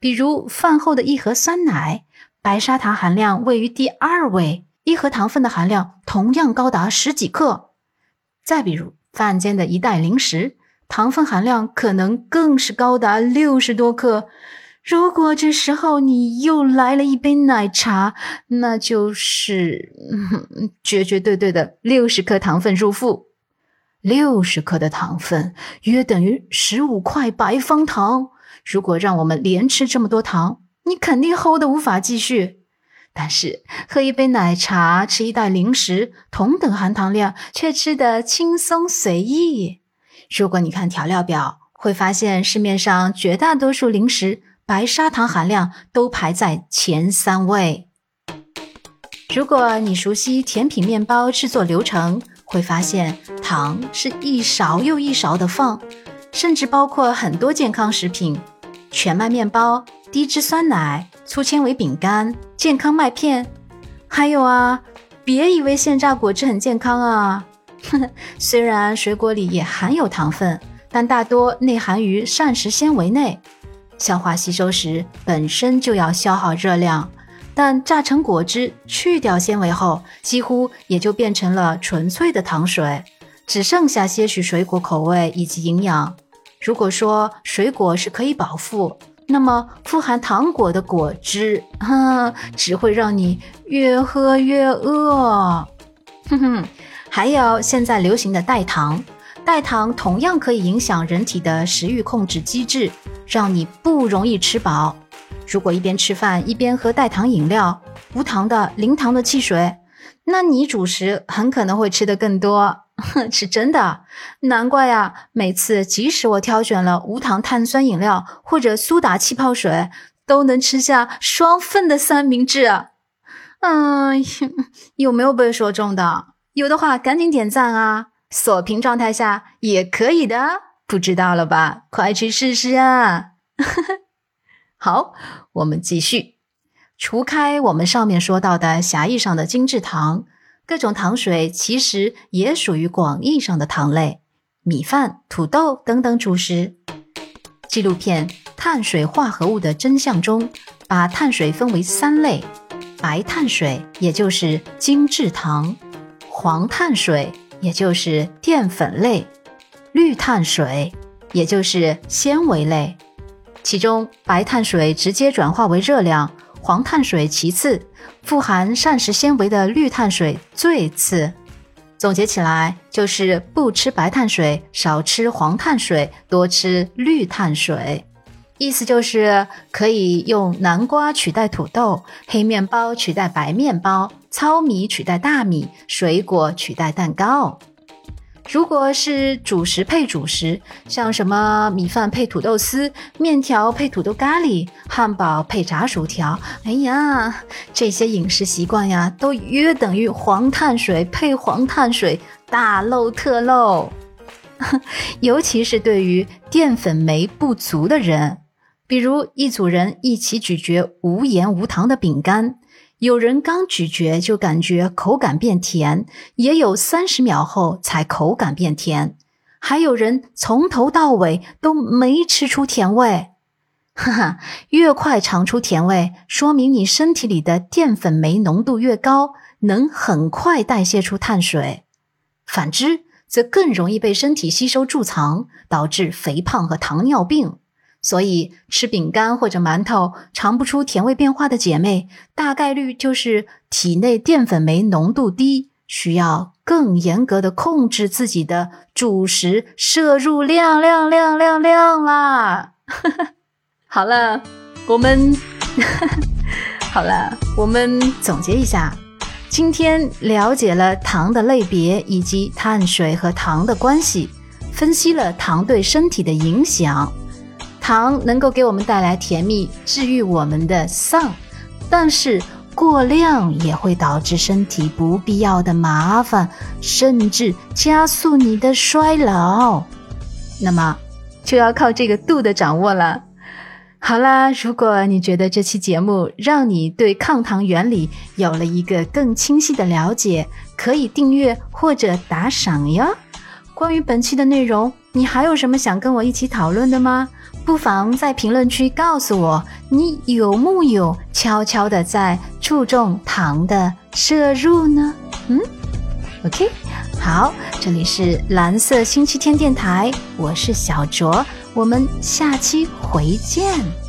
比如饭后的一盒酸奶，白砂糖含量位于第二位，一盒糖分的含量同样高达十几克。再比如饭间的一袋零食，糖分含量可能更是高达六十多克。如果这时候你又来了一杯奶茶，那就是嗯 绝绝对对的六十克糖分入腹。六十克的糖分约等于十五块白方糖。如果让我们连吃这么多糖，你肯定齁的无法继续。但是喝一杯奶茶、吃一袋零食，同等含糖量，却吃得轻松随意。如果你看调料表，会发现市面上绝大多数零食。白砂糖含量都排在前三位。如果你熟悉甜品面包制作流程，会发现糖是一勺又一勺的放，甚至包括很多健康食品：全麦面包、低脂酸奶、粗纤维饼干、健康麦片。还有啊，别以为现榨果汁很健康啊！虽然水果里也含有糖分，但大多内含于膳食纤维内。消化吸收时本身就要消耗热量，但榨成果汁去掉纤维后，几乎也就变成了纯粹的糖水，只剩下些许水果口味以及营养。如果说水果是可以饱腹，那么富含糖果的果汁，哼，只会让你越喝越饿。哼哼，还有现在流行的代糖。代糖同样可以影响人体的食欲控制机制，让你不容易吃饱。如果一边吃饭一边喝代糖饮料、无糖的、零糖的汽水，那你主食很可能会吃得更多。是真的，难怪呀！每次即使我挑选了无糖碳酸饮料或者苏打气泡水，都能吃下双份的三明治。嗯，有没有被说中的？有的话赶紧点赞啊！锁屏状态下也可以的，不知道了吧？快去试试啊！好，我们继续。除开我们上面说到的狭义上的精制糖，各种糖水其实也属于广义上的糖类，米饭、土豆等等主食。纪录片《碳水化合物的真相》中，把碳水分为三类：白碳水，也就是精制糖；黄碳水。也就是淀粉类，绿碳水，也就是纤维类。其中，白碳水直接转化为热量，黄碳水其次，富含膳食纤维的绿碳水最次。总结起来，就是不吃白碳水，少吃黄碳水，多吃绿碳水。意思就是可以用南瓜取代土豆，黑面包取代白面包，糙米取代大米，水果取代蛋糕。如果是主食配主食，像什么米饭配土豆丝、面条配土豆咖喱、汉堡配炸薯条，哎呀，这些饮食习惯呀，都约等于黄碳水配黄碳水，大漏特漏。尤其是对于淀粉酶不足的人。比如一组人一起咀嚼无盐无糖的饼干，有人刚咀嚼就感觉口感变甜，也有三十秒后才口感变甜，还有人从头到尾都没吃出甜味。哈哈，越快尝出甜味，说明你身体里的淀粉酶浓度越高，能很快代谢出碳水；反之，则更容易被身体吸收贮藏，导致肥胖和糖尿病。所以，吃饼干或者馒头尝不出甜味变化的姐妹，大概率就是体内淀粉酶浓度低，需要更严格的控制自己的主食摄入量量量量量啦。好了，我们 好了，我们总结一下，今天了解了糖的类别以及碳水和糖的关系，分析了糖对身体的影响。糖能够给我们带来甜蜜，治愈我们的丧，但是过量也会导致身体不必要的麻烦，甚至加速你的衰老。那么就要靠这个度的掌握了。好啦，如果你觉得这期节目让你对抗糖原理有了一个更清晰的了解，可以订阅或者打赏哟。关于本期的内容，你还有什么想跟我一起讨论的吗？不妨在评论区告诉我，你有木有悄悄的在注重糖的摄入呢？嗯，OK，好，这里是蓝色星期天电台，我是小卓，我们下期回见。